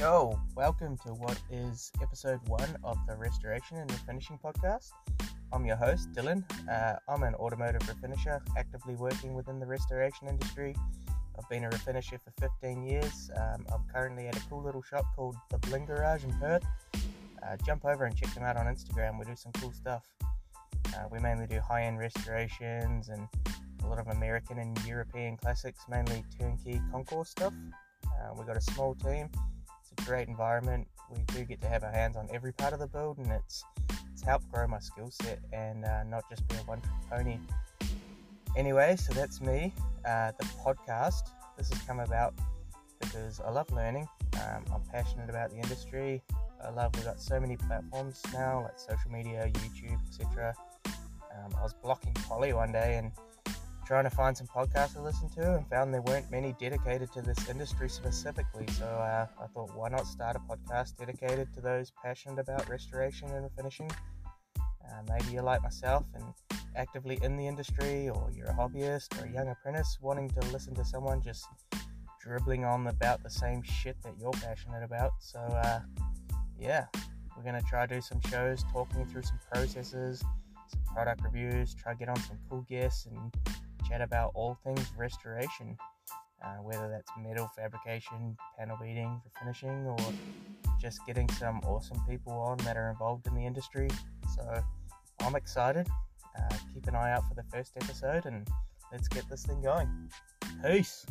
Yo, welcome to what is episode one of the Restoration and Refinishing podcast. I'm your host, Dylan. Uh, I'm an automotive refinisher actively working within the restoration industry. I've been a refinisher for 15 years. Um, I'm currently at a cool little shop called the Bling Garage in Perth. Uh, jump over and check them out on Instagram. We do some cool stuff. Uh, we mainly do high end restorations and a lot of American and European classics, mainly turnkey concours stuff. Uh, we've got a small team. Great environment. We do get to have our hands on every part of the build, and it's it's helped grow my skill set and uh, not just be a one trick pony. Anyway, so that's me. Uh, the podcast. This has come about because I love learning. Um, I'm passionate about the industry. I love we've got so many platforms now, like social media, YouTube, etc. Um, I was blocking poly one day and trying to find some podcasts to listen to and found there weren't many dedicated to this industry specifically. So uh, I thought, why not start a podcast dedicated to those passionate about restoration and finishing? Uh, maybe you're like myself and actively in the industry, or you're a hobbyist or a young apprentice wanting to listen to someone just dribbling on about the same shit that you're passionate about. So, uh, yeah, we're going to try to do some shows talking through some processes, some product reviews, try to get on some cool guests and chat about all things restoration, uh, whether that's metal fabrication, panel beating for finishing, or just getting some awesome people on that are involved in the industry. So I'm excited. Uh, keep an eye out for the first episode and let's get this thing going. Peace.